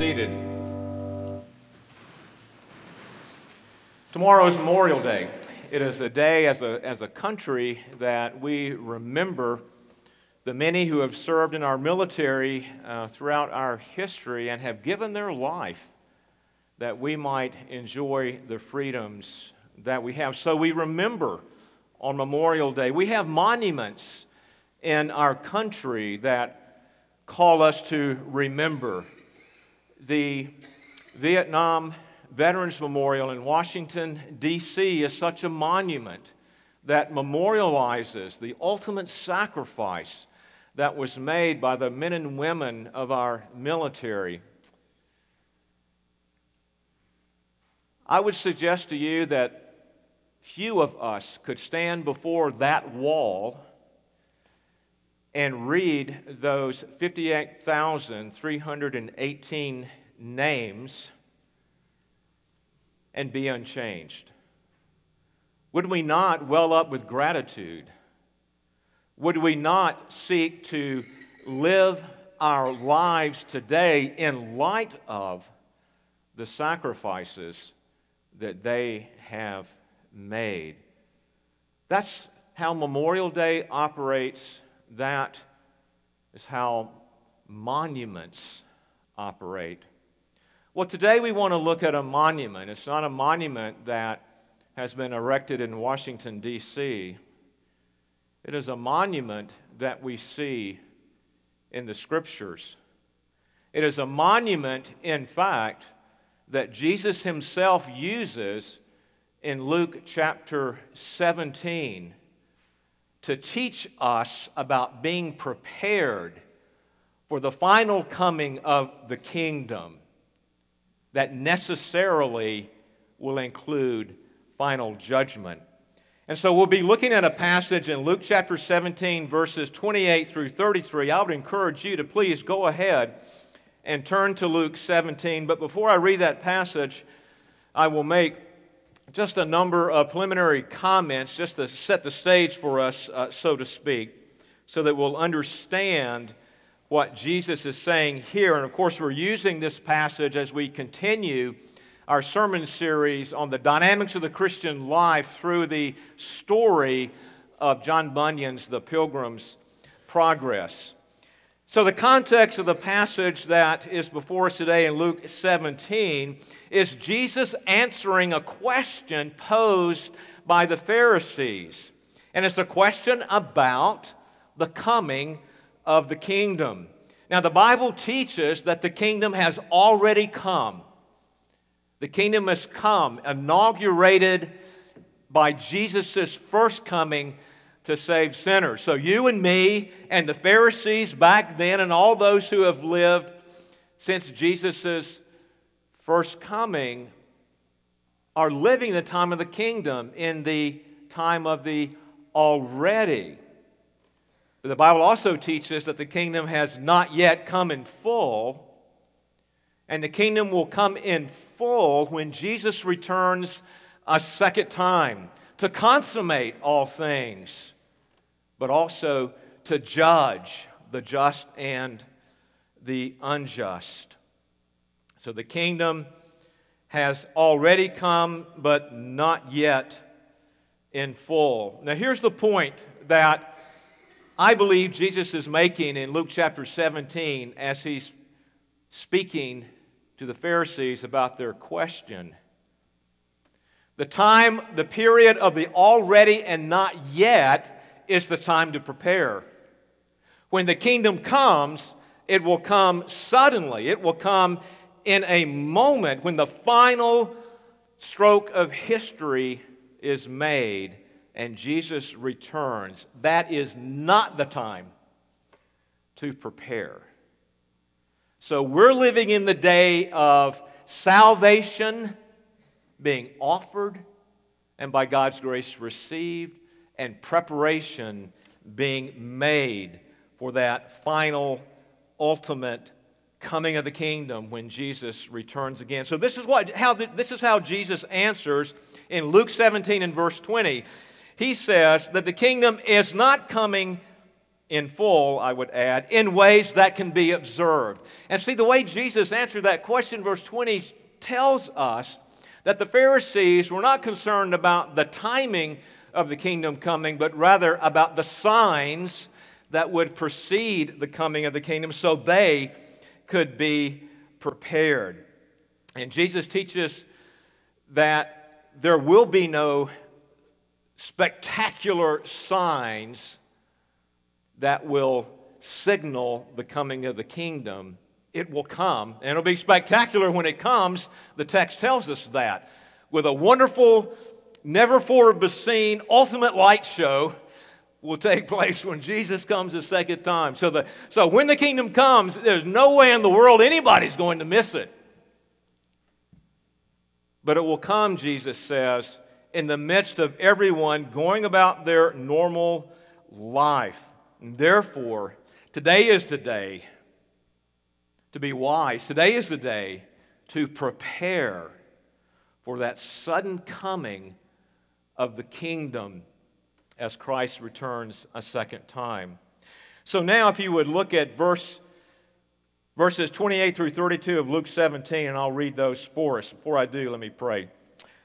seated. Tomorrow is Memorial Day. It is a day as a, as a country that we remember the many who have served in our military uh, throughout our history and have given their life that we might enjoy the freedoms that we have. So we remember on Memorial Day. We have monuments in our country that call us to remember. The Vietnam Veterans Memorial in Washington, D.C. is such a monument that memorializes the ultimate sacrifice that was made by the men and women of our military. I would suggest to you that few of us could stand before that wall and read those 58,318 names and be unchanged? Would we not well up with gratitude? Would we not seek to live our lives today in light of the sacrifices that they have made? That's how Memorial Day operates that is how monuments operate. Well, today we want to look at a monument. It's not a monument that has been erected in Washington, D.C., it is a monument that we see in the scriptures. It is a monument, in fact, that Jesus himself uses in Luke chapter 17 to teach us about being prepared for the final coming of the kingdom that necessarily will include final judgment. And so we'll be looking at a passage in Luke chapter 17, verses 28 through 33. I would encourage you to please go ahead and turn to Luke 17. But before I read that passage, I will make just a number of preliminary comments just to set the stage for us, uh, so to speak, so that we'll understand what Jesus is saying here. And of course, we're using this passage as we continue our sermon series on the dynamics of the Christian life through the story of John Bunyan's The Pilgrim's Progress. So, the context of the passage that is before us today in Luke 17 is Jesus answering a question posed by the Pharisees. And it's a question about the coming of the kingdom. Now, the Bible teaches that the kingdom has already come. The kingdom has come, inaugurated by Jesus' first coming to save sinners. So, you and me and the Pharisees back then, and all those who have lived since Jesus' first coming, are living the time of the kingdom in the time of the already. But the Bible also teaches that the kingdom has not yet come in full, and the kingdom will come in full when Jesus returns a second time to consummate all things, but also to judge the just and the unjust. So the kingdom has already come, but not yet in full. Now, here's the point that I believe Jesus is making in Luke chapter 17 as he's speaking to the Pharisees about their question. The time, the period of the already and not yet is the time to prepare. When the kingdom comes, it will come suddenly. It will come in a moment when the final stroke of history is made and Jesus returns. That is not the time to prepare. So we're living in the day of salvation being offered and by God's grace received, and preparation being made for that final, ultimate coming of the kingdom when Jesus returns again. So this is what how this is how Jesus answers in Luke 17 and verse 20. He says that the kingdom is not coming in full, I would add, in ways that can be observed. And see, the way Jesus answered that question, verse 20, tells us that the Pharisees were not concerned about the timing of the kingdom coming, but rather about the signs that would precede the coming of the kingdom so they could be prepared. And Jesus teaches that there will be no spectacular signs that will signal the coming of the kingdom. It will come, and it'll be spectacular when it comes. The text tells us that. With a wonderful, never before seen ultimate light show will take place when Jesus comes a second time. So, the, so when the kingdom comes, there's no way in the world anybody's going to miss it. But it will come, Jesus says, in the midst of everyone going about their normal life. And therefore, today is the day to be wise. Today is the day to prepare for that sudden coming of the kingdom as Christ returns a second time. So now, if you would look at verse, verses 28 through 32 of Luke 17, and I'll read those for us. Before I do, let me pray.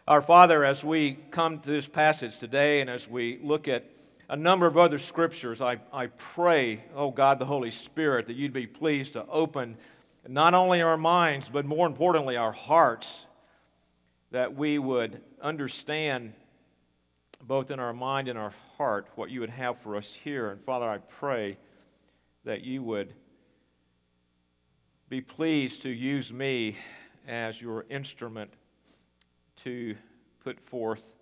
Our Father, as we come to this passage today and as we look at a number of other scriptures, I, I pray, oh God, the Holy Spirit, that you'd be pleased to open not only our minds, but more importantly, our hearts, that we would understand both in our mind and our heart what you would have for us here. And Father, I pray that you would be pleased to use me as your instrument to put forth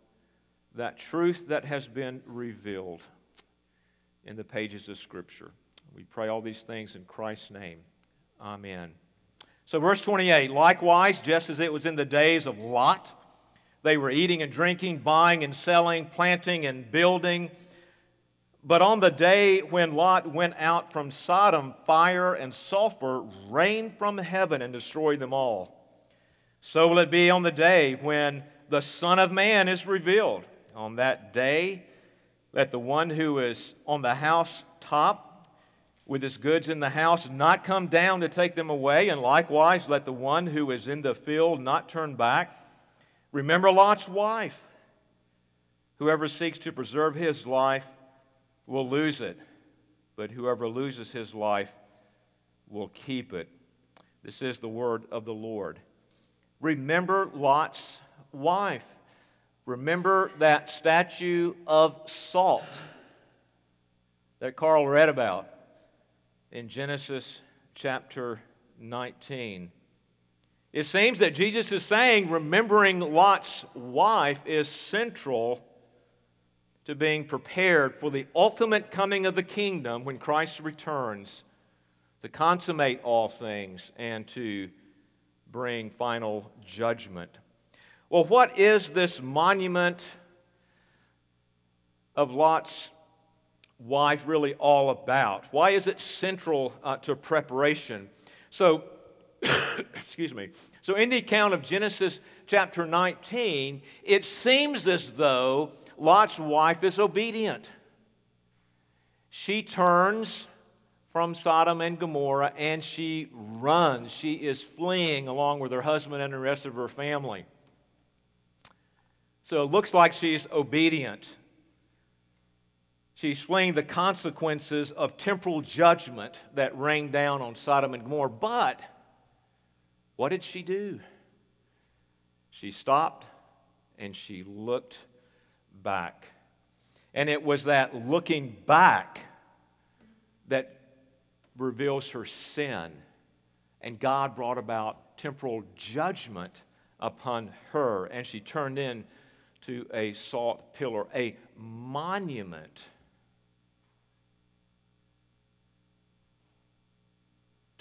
that truth that has been revealed in the pages of Scripture. We pray all these things in Christ's name. Amen. So, verse 28 likewise, just as it was in the days of Lot, they were eating and drinking, buying and selling, planting and building. But on the day when Lot went out from Sodom, fire and sulfur rained from heaven and destroyed them all. So will it be on the day when the Son of Man is revealed. On that day, let the one who is on the house top with his goods in the house not come down to take them away, and likewise let the one who is in the field not turn back. Remember Lot's wife. Whoever seeks to preserve his life will lose it, but whoever loses his life will keep it. This is the word of the Lord. Remember Lot's wife. Remember that statue of salt that Carl read about in Genesis chapter 19. It seems that Jesus is saying remembering Lot's wife is central to being prepared for the ultimate coming of the kingdom when Christ returns to consummate all things and to bring final judgment. Well, what is this monument of Lot's wife really all about? Why is it central uh, to preparation? So, excuse me. So, in the account of Genesis chapter 19, it seems as though Lot's wife is obedient. She turns from Sodom and Gomorrah and she runs. She is fleeing along with her husband and the rest of her family. So it looks like she's obedient. She's fleeing the consequences of temporal judgment that rained down on Sodom and Gomorrah. But what did she do? She stopped and she looked back. And it was that looking back that reveals her sin. And God brought about temporal judgment upon her. And she turned in to a salt pillar, a monument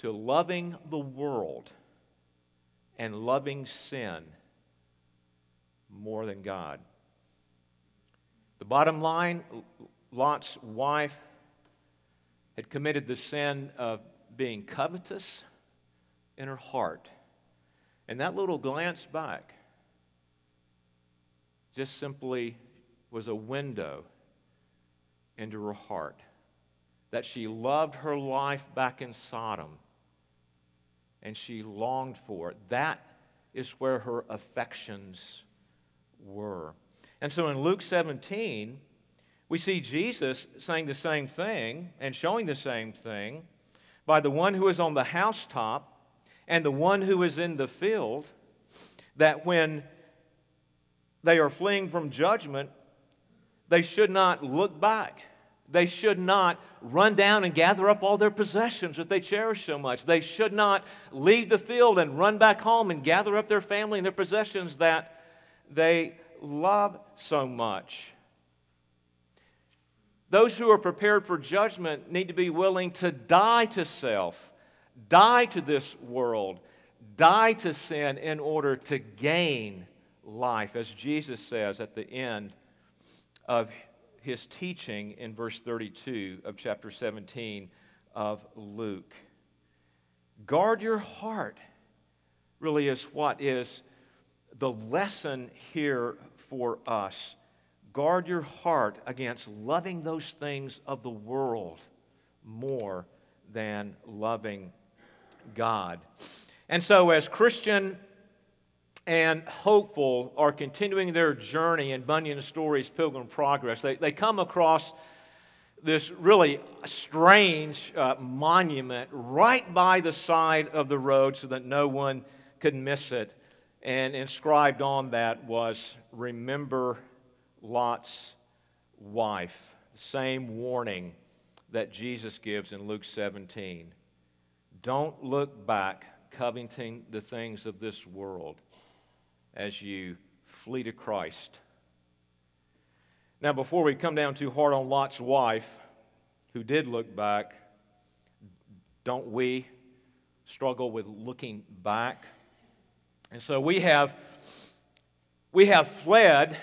to loving the world and loving sin more than God. The bottom line Lot's wife had committed the sin of being covetous in her heart. And that little glance back just simply was a window into her heart. that she loved her life back in Sodom and she longed for. That is where her affections were. And so in Luke 17, we see Jesus saying the same thing and showing the same thing by the one who is on the housetop and the one who is in the field, that when they are fleeing from judgment, they should not look back. They should not run down and gather up all their possessions that they cherish so much. They should not leave the field and run back home and gather up their family and their possessions that they love so much. Those who are prepared for judgment need to be willing to die to self, die to this world, die to sin in order to gain life, as Jesus says at the end of his teaching in verse 32 of chapter 17 of Luke. Guard your heart, really, is what is the lesson here for us. Guard your heart against loving those things of the world more than loving God. And so, as Christian and hopeful are continuing their journey in Bunyan Story's Pilgrim Progress. They, they come across this really strange uh, monument right by the side of the road so that no one could miss it. And inscribed on that was, Remember Lot's wife. Same warning that Jesus gives in Luke 17. Don't look back, coveting the things of this world as you flee to Christ. Now, before we come down too hard on Lot's wife, who did look back, don't we struggle with looking back? And so we have, we have fled.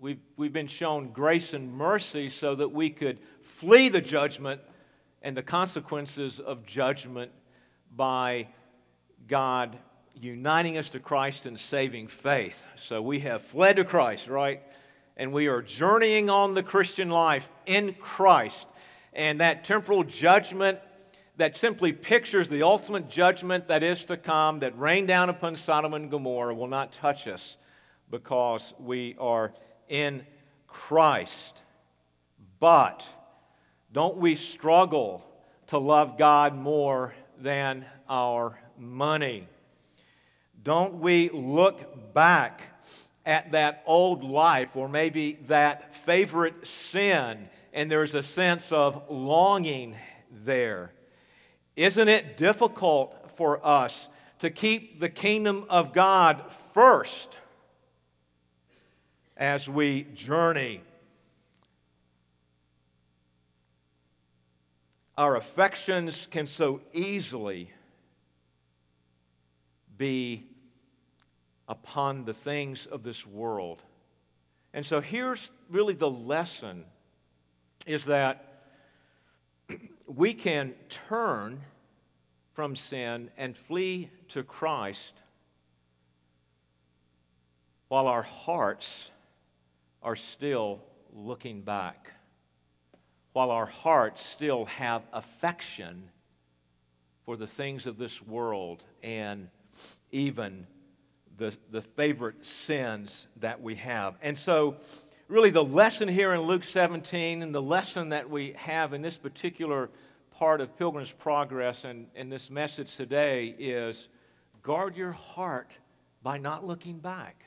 We've, we've been shown grace and mercy so that we could flee the judgment and the consequences of judgment by God uniting us to Christ and saving faith. So we have fled to Christ, right? And we are journeying on the Christian life in Christ. And that temporal judgment that simply pictures the ultimate judgment that is to come, that rained down upon Sodom and Gomorrah, will not touch us because we are in Christ. But don't we struggle to love God more than our money? Don't we look back at that old life or maybe that favorite sin and there's a sense of longing there? Isn't it difficult for us to keep the kingdom of God first as we journey? Our affections can so easily be upon the things of this world. And so here's really the lesson is that we can turn from sin and flee to Christ while our hearts are still looking back, while our hearts still have affection for the things of this world and even the, the favorite sins that we have. And so, really, the lesson here in Luke 17 and the lesson that we have in this particular part of Pilgrim's Progress and in this message today is guard your heart by not looking back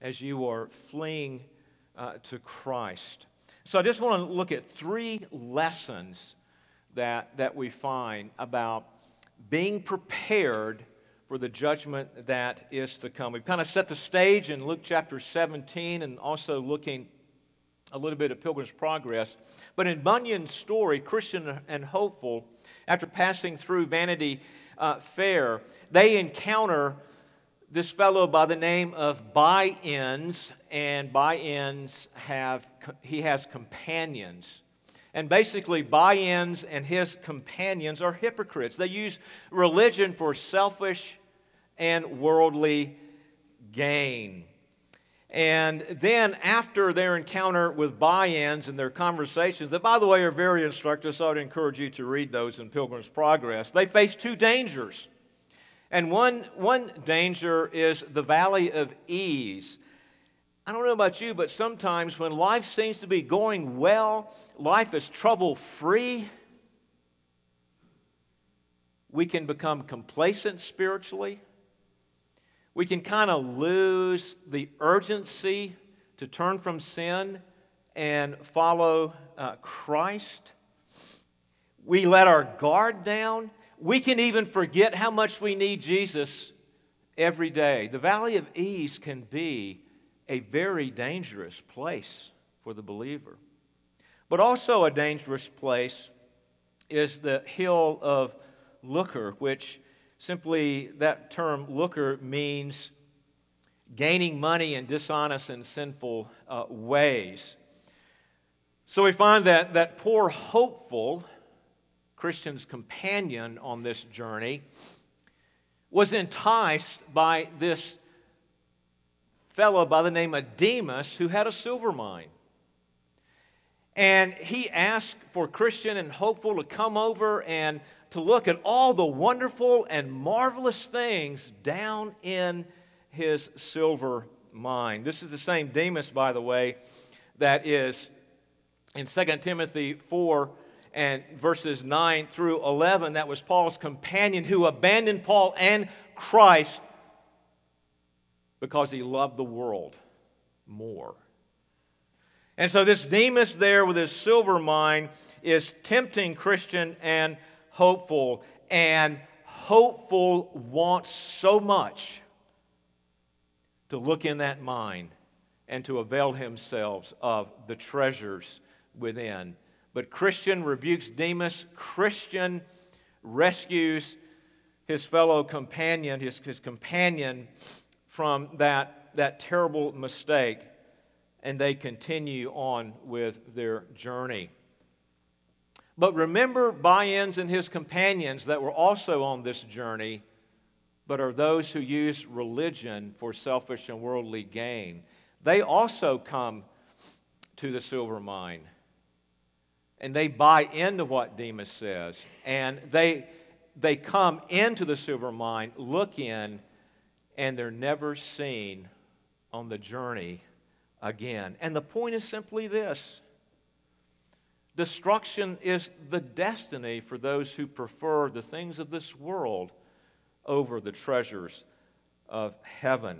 as you are fleeing uh, to Christ. So, I just want to look at three lessons that, that we find about being prepared for the judgment that is to come. We've kind of set the stage in Luke chapter 17 and also looking a little bit at Pilgrim's Progress. But in Bunyan's story, Christian and Hopeful, after passing through Vanity uh, Fair, they encounter this fellow by the name of By-ends, and By-ends have he has companions. And basically, By-ends and his companions are hypocrites. They use religion for selfish and worldly gain. And then, after their encounter with By-ends and their conversations, that by the way are very instructive, so I'd encourage you to read those in Pilgrim's Progress, they face two dangers. And one, one danger is the valley of ease. I don't know about you, but sometimes when life seems to be going well, life is trouble free, we can become complacent spiritually. We can kind of lose the urgency to turn from sin and follow uh, Christ. We let our guard down. We can even forget how much we need Jesus every day. The Valley of Ease can be a very dangerous place for the believer. But also, a dangerous place is the hill of lucre, which simply that term lucre means gaining money in dishonest and sinful uh, ways. So we find that that poor hopeful Christian's companion on this journey was enticed by this fellow by the name of Demas who had a silver mine. And he asked for Christian and hopeful to come over and to look at all the wonderful and marvelous things down in his silver mine. This is the same Demas, by the way, that is in 2 Timothy 4 and verses 9 through 11. That was Paul's companion who abandoned Paul and Christ because he loved the world more. And so, this Demas there with his silver mine is tempting Christian and hopeful. And hopeful wants so much to look in that mine and to avail himself of the treasures within. But Christian rebukes Demas. Christian rescues his fellow companion, his, his companion from that, that terrible mistake, and they continue on with their journey. But remember By-ends and his companions that were also on this journey, but are those who use religion for selfish and worldly gain. They also come to the silver mine and they buy into what Demas says, and they, they come into the silver mine, look in, and they're never seen on the journey again. And the point is simply this destruction is the destiny for those who prefer the things of this world over the treasures of heaven.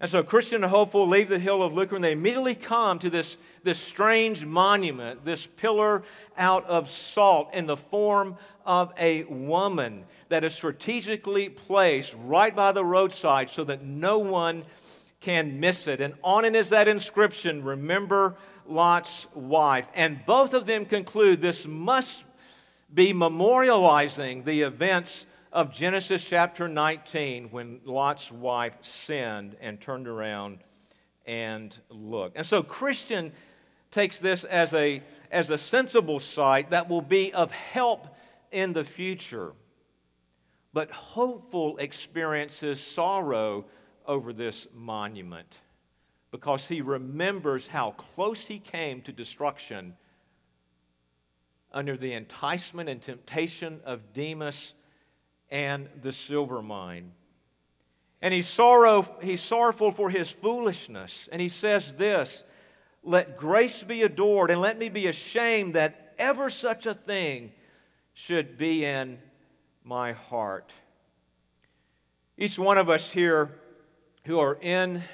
And so Christian and hopeful leave the hill of lucre and they immediately come to this, this strange monument, this pillar out of salt in the form of a woman that is strategically placed right by the roadside so that no one can miss it. And on it is that inscription Remember Lot's wife. And both of them conclude this must be memorializing the events of Genesis chapter 19 when Lot's wife sinned and turned around and looked. And so Christian takes this as a, as a sensible sight that will be of help in the future. But hopeful experiences sorrow over this monument because he remembers how close he came to destruction under the enticement and temptation of Demas and the silver mine. And he's, sorrow, he's sorrowful for his foolishness. And he says this Let grace be adored, and let me be ashamed that ever such a thing should be in my heart. Each one of us here who are in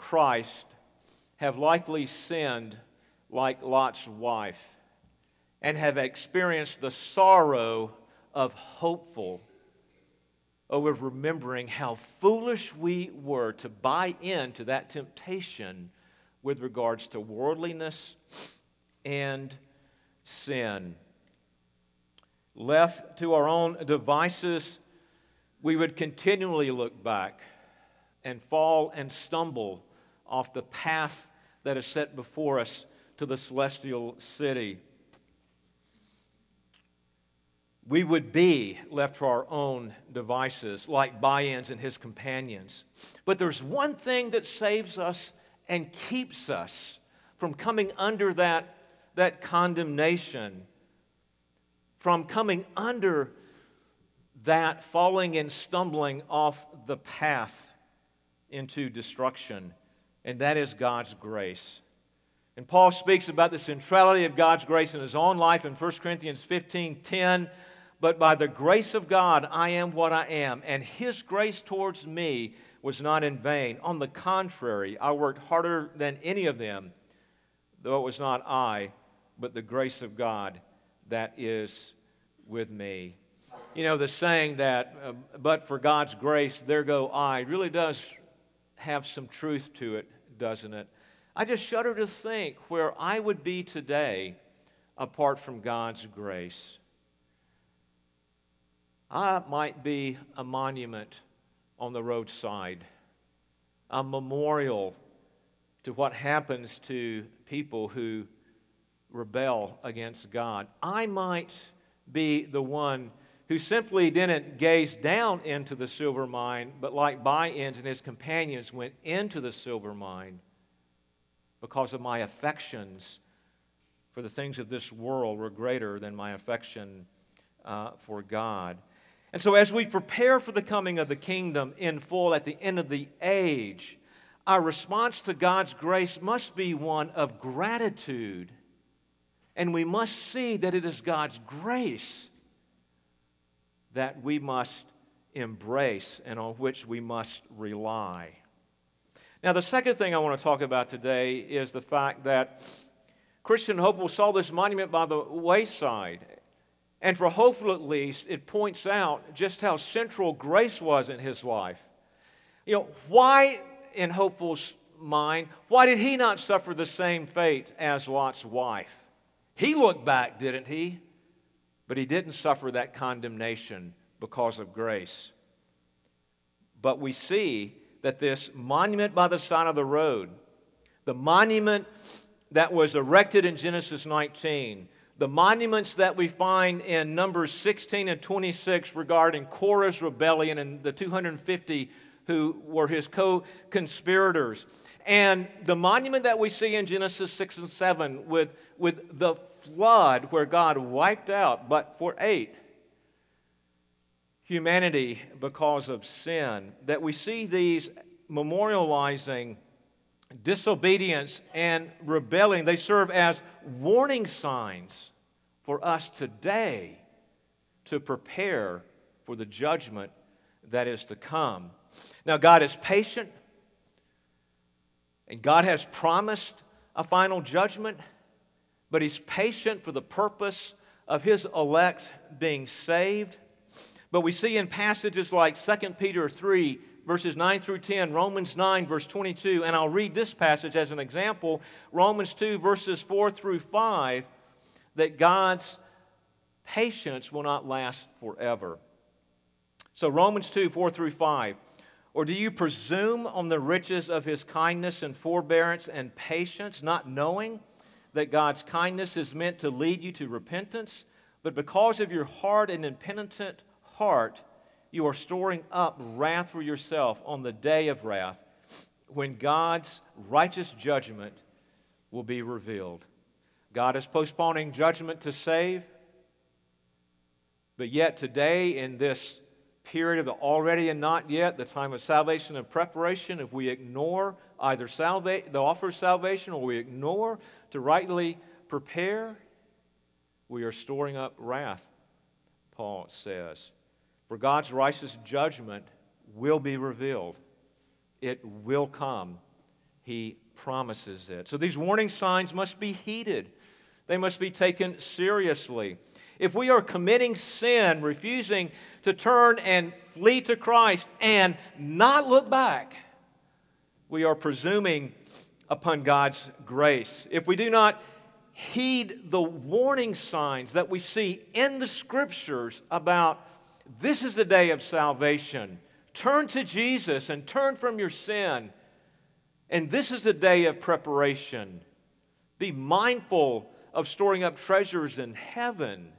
Christ have likely sinned like Lot's wife and have experienced the sorrow of hopeful over remembering how foolish we were to buy into that temptation with regards to worldliness and sin. Left to our own devices, we would continually look back and fall and stumble off the path that is set before us to the celestial city. we would be left to our own devices, like By-ends and his companions. But there's one thing that saves us and keeps us from coming under that, that condemnation, from coming under that falling and stumbling off the path into destruction, and that is God's grace. And Paul speaks about the centrality of God's grace in his own life in 1 Corinthians 15 10. But by the grace of God, I am what I am, and his grace towards me was not in vain. On the contrary, I worked harder than any of them, though it was not I, but the grace of God that is with me. You know, the saying that, uh, but for God's grace, there go I, really does have some truth to it, doesn't it? I just shudder to think where I would be today apart from God's grace. I might be a monument on the roadside, a memorial to what happens to people who rebel against God. I might be the one who simply didn't gaze down into the silver mine, but like By-ends and his companions went into the silver mine because of my affections for the things of this world were greater than my affection uh, for God. And so, as we prepare for the coming of the kingdom in full at the end of the age, our response to God's grace must be one of gratitude. And we must see that it is God's grace that we must embrace and on which we must rely. Now, the second thing I want to talk about today is the fact that Christian Hopeful saw this monument by the wayside. And for Hopeful, at least, it points out just how central grace was in his life. You know, why, in Hopeful's mind, why did he not suffer the same fate as Lot's wife? He looked back, didn't he? But he didn't suffer that condemnation because of grace. But we see that this monument by the side of the road, the monument that was erected in Genesis 19, the monuments that we find in Numbers 16 and 26 regarding Korah's rebellion and the 250 who were his co conspirators, and the monument that we see in Genesis 6 and 7 with, with the flood where God wiped out, but for eight, humanity because of sin, that we see these memorializing disobedience and rebelling. They serve as warning signs for us today to prepare for the judgment that is to come. Now, God is patient, and God has promised a final judgment but he's patient for the purpose of his elect being saved. But we see in passages like 2 Peter 3, verses 9 through 10, Romans 9, verse 22, and I'll read this passage as an example Romans 2, verses 4 through 5, that God's patience will not last forever. So, Romans 2, 4 through 5. Or do you presume on the riches of his kindness and forbearance and patience, not knowing? that God's kindness is meant to lead you to repentance, but because of your hard and impenitent heart, you are storing up wrath for yourself on the day of wrath when God's righteous judgment will be revealed. God is postponing judgment to save, but yet today, in this period of the already and not yet, the time of salvation and preparation, if we ignore either salva- the offer of salvation or we ignore to rightly prepare, we are storing up wrath, Paul says. For God's righteous judgment will be revealed, it will come. He promises it. So these warning signs must be heeded, they must be taken seriously. If we are committing sin, refusing to turn and flee to Christ and not look back, we are presuming upon God's grace. If we do not heed the warning signs that we see in the scriptures about this is the day of salvation, turn to Jesus and turn from your sin, and this is the day of preparation. Be mindful of storing up treasures in heaven.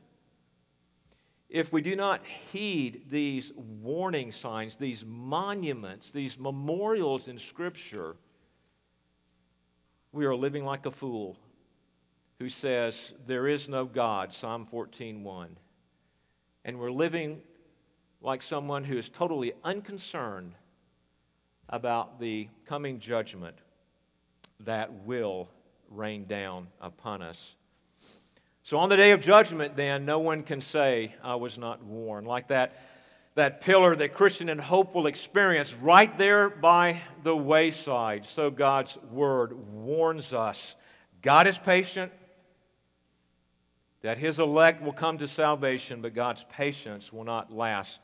If we do not heed these warning signs, these monuments, these memorials in Scripture, we are living like a fool who says, There is no God, Psalm 14:1. And we're living like someone who is totally unconcerned about the coming judgment that will rain down upon us. So, on the day of judgment, then, no one can say, I was not warned. Like that, that pillar that Christian and Hopeful experience right there by the wayside. So, God's word warns us God is patient, that his elect will come to salvation, but God's patience will not last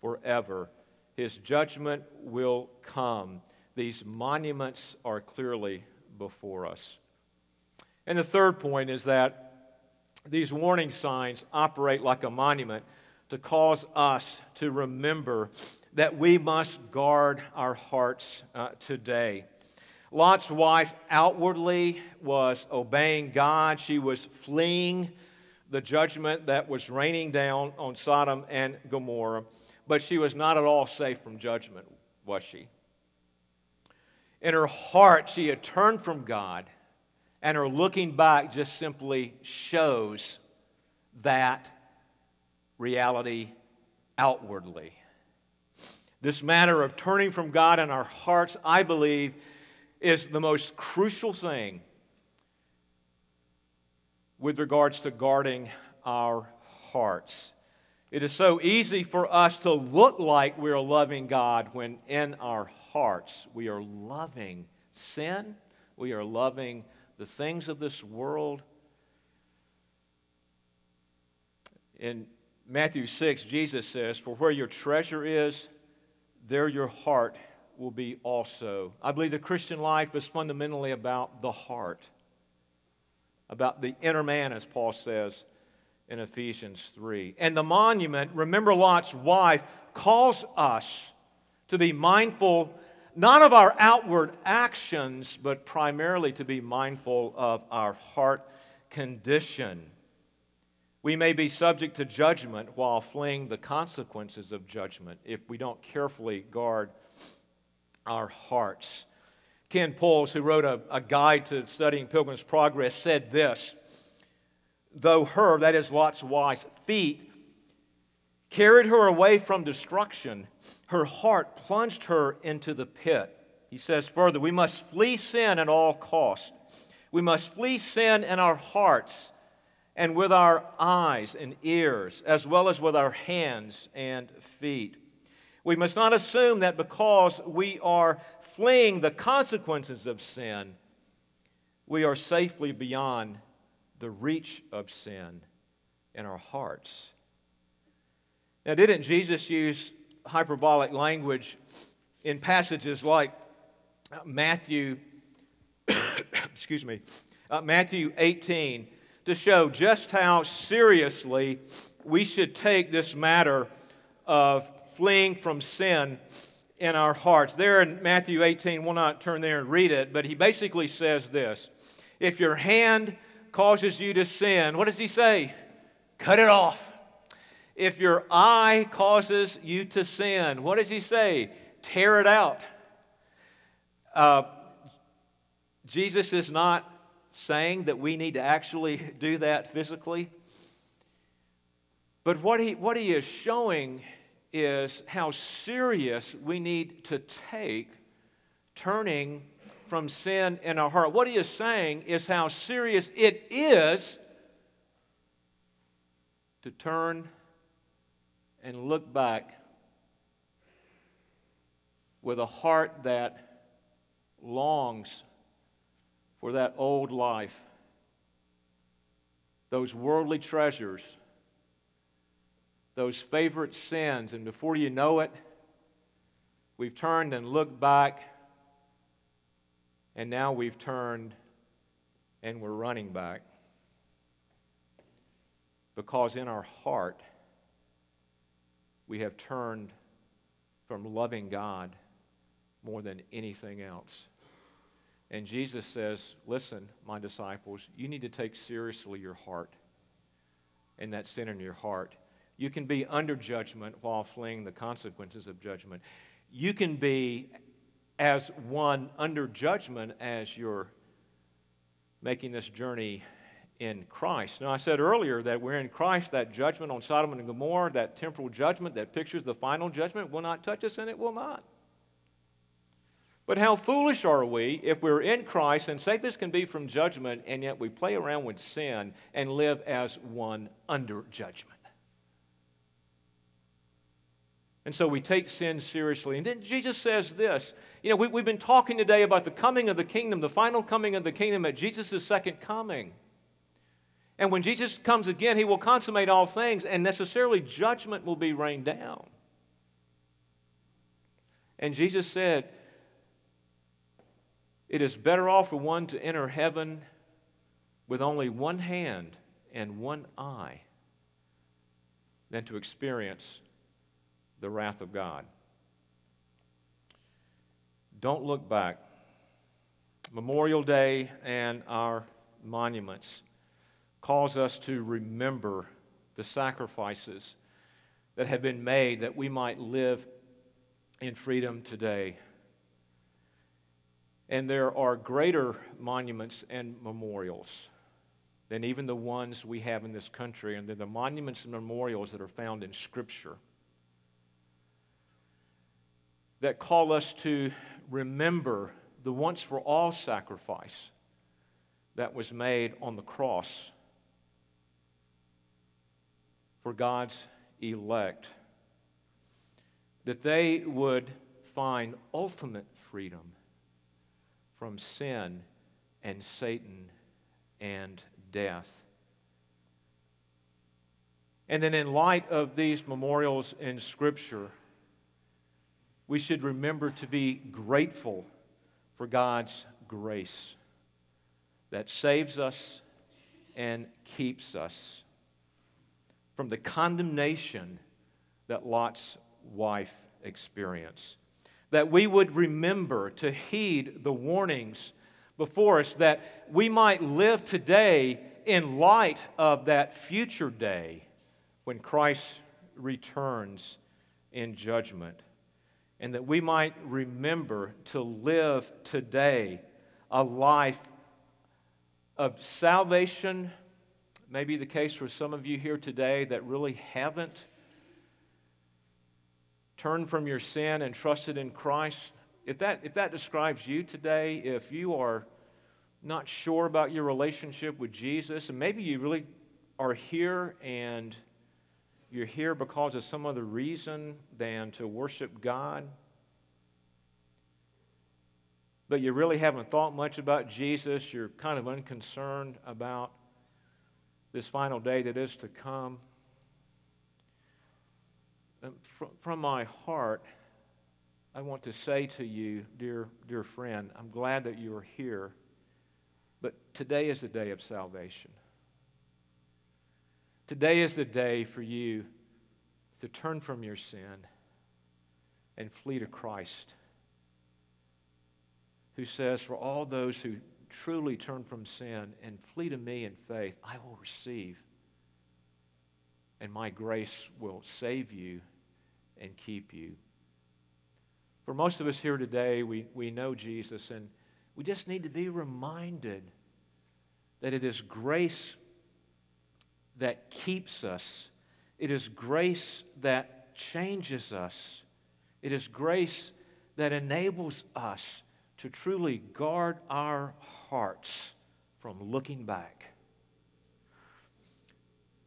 forever. His judgment will come. These monuments are clearly before us. And the third point is that these warning signs operate like a monument to cause us to remember that we must guard our hearts uh, today. Lot's wife outwardly was obeying God. She was fleeing the judgment that was raining down on Sodom and Gomorrah, but she was not at all safe from judgment, was she? In her heart, she had turned from God, and her looking back just simply shows that reality outwardly. This matter of turning from God in our hearts, I believe, is the most crucial thing with regards to guarding our hearts. It is so easy for us to look like we're loving God when in our hearts we are loving sin, we are loving the things of this world. In Matthew 6, Jesus says, For where your treasure is, there your heart will be also. I believe the Christian life is fundamentally about the heart about the inner man, as Paul says in Ephesians 3. And the monument, remember Lot's wife, calls us to be mindful not of our outward actions, but primarily to be mindful of our heart condition. We may be subject to judgment while fleeing the consequences of judgment if we don't carefully guard our hearts. Ken Puls, who wrote a, a guide to studying Pilgrim's Progress, said this Though her, that is Lot's wife's, feet carried her away from destruction, her heart plunged her into the pit. He says further, we must flee sin at all cost. We must flee sin in our hearts and with our eyes and ears, as well as with our hands and feet. We must not assume that because we are fleeing the consequences of sin, we are safely beyond the reach of sin in our hearts. Now, didn't Jesus use hyperbolic language in passages like Matthew, excuse me, uh, Matthew 18 to show just how seriously we should take this matter of fleeing from sin in our hearts. There in Matthew 18, we'll not turn there and read it, but he basically says this If your hand causes you to sin, what does he say? Cut it off. If your eye causes you to sin, what does he say? Tear it out. Uh, Jesus is not saying that we need to actually do that physically. But what he, what he is showing is how serious we need to take turning from sin in our heart. What he is saying is how serious it is to turn and look back with a heart that longs for that old life, those worldly treasures those favorite sins, and before you know it, we've turned and looked back, and now we've turned and we're running back. Because in our heart, we have turned from loving God more than anything else. And Jesus says, Listen, my disciples, you need to take seriously your heart and that sin in your heart. You can be under judgment while fleeing the consequences of judgment. You can be as one under judgment as you're making this journey in Christ. Now, I said earlier that we're in Christ, that judgment on Sodom and Gomorrah, that temporal judgment that pictures the final judgment, will not touch us, and it will not. But how foolish are we if we're in Christ and safe as can be from judgment, and yet we play around with sin and live as one under judgment? And so we take sin seriously. And then Jesus says this. You know, we, have been talking today about the coming of the kingdom, the final coming of the kingdom at Jesus' second coming. And when Jesus comes again, he will consummate all things, and necessarily judgment will be rained down. And Jesus said, It is better off for one to enter heaven with only one hand and one eye than to experience the wrath of God. Don't look back. Memorial Day and our monuments calls us to remember the sacrifices that have been made that we might live in freedom today. And there are greater monuments and memorials than even the ones we have in this country, and they're the monuments and memorials that are found in Scripture that call us to remember the once for all sacrifice that was made on the cross for God's elect, that they would find ultimate freedom from sin and Satan and death. And then, in light of these memorials in Scripture, we should remember to be grateful for God's grace that saves us and keeps us from the condemnation that Lot's wife experienced. That we would remember to heed the warnings before us, that we might live today in light of that future day when Christ returns in judgment. And that we might remember to live today a life of salvation may be the case for some of you here today that really haven't turned from your sin and trusted in Christ. If that, if that describes you today, if you are not sure about your relationship with Jesus, and maybe you really are here and you're here because of some other reason than to worship God, but you really haven't thought much about Jesus, you're kind of unconcerned about this final day that is to come. Um, from my heart, I want to say to you, dear, dear friend, I'm glad that you are here, but today is the day of salvation. Today is the day for you to turn from your sin and flee to Christ, who says, For all those who truly turn from sin and flee to me in faith, I will receive. And my grace will save you and keep you. For most of us here today, we, we know Jesus, and we just need to be reminded that it is grace that keeps us, it is grace that changes us, it is grace that enables us to truly guard our hearts from looking back.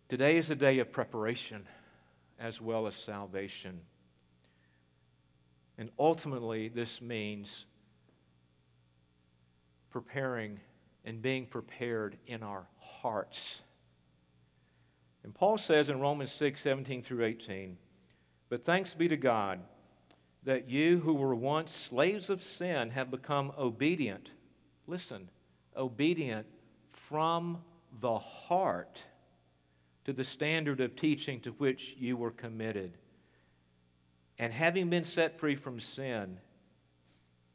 Today is a day of preparation as well as salvation. And ultimately, this means preparing and being prepared in our hearts. And Paul says in Romans 6 17 through 18, But thanks be to God that you who were once slaves of sin have become obedient. Listen, obedient from the heart to the standard of teaching to which you were committed. And having been set free from sin,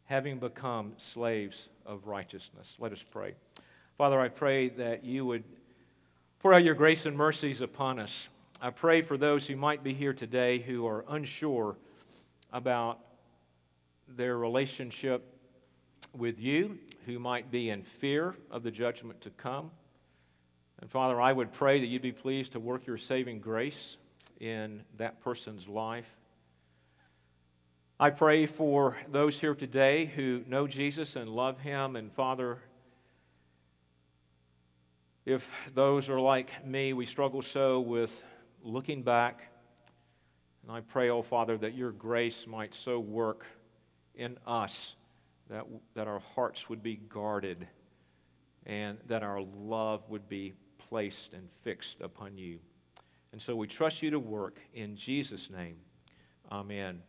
having become slaves of righteousness. Let us pray. Father, I pray that you would pour out your grace and mercies upon us. I pray for those who might be here today who are unsure about their relationship with you, who might be in fear of the judgment to come. And Father, I would pray that you'd be pleased to work your saving grace in that person's life. I pray for those here today who know Jesus and love him. And Father, if those are like me, we struggle so with looking back. And I pray, oh Father, that your grace might so work in us that, that our hearts would be guarded and that our love would be placed and fixed upon you. And so we trust you to work in Jesus' name. Amen.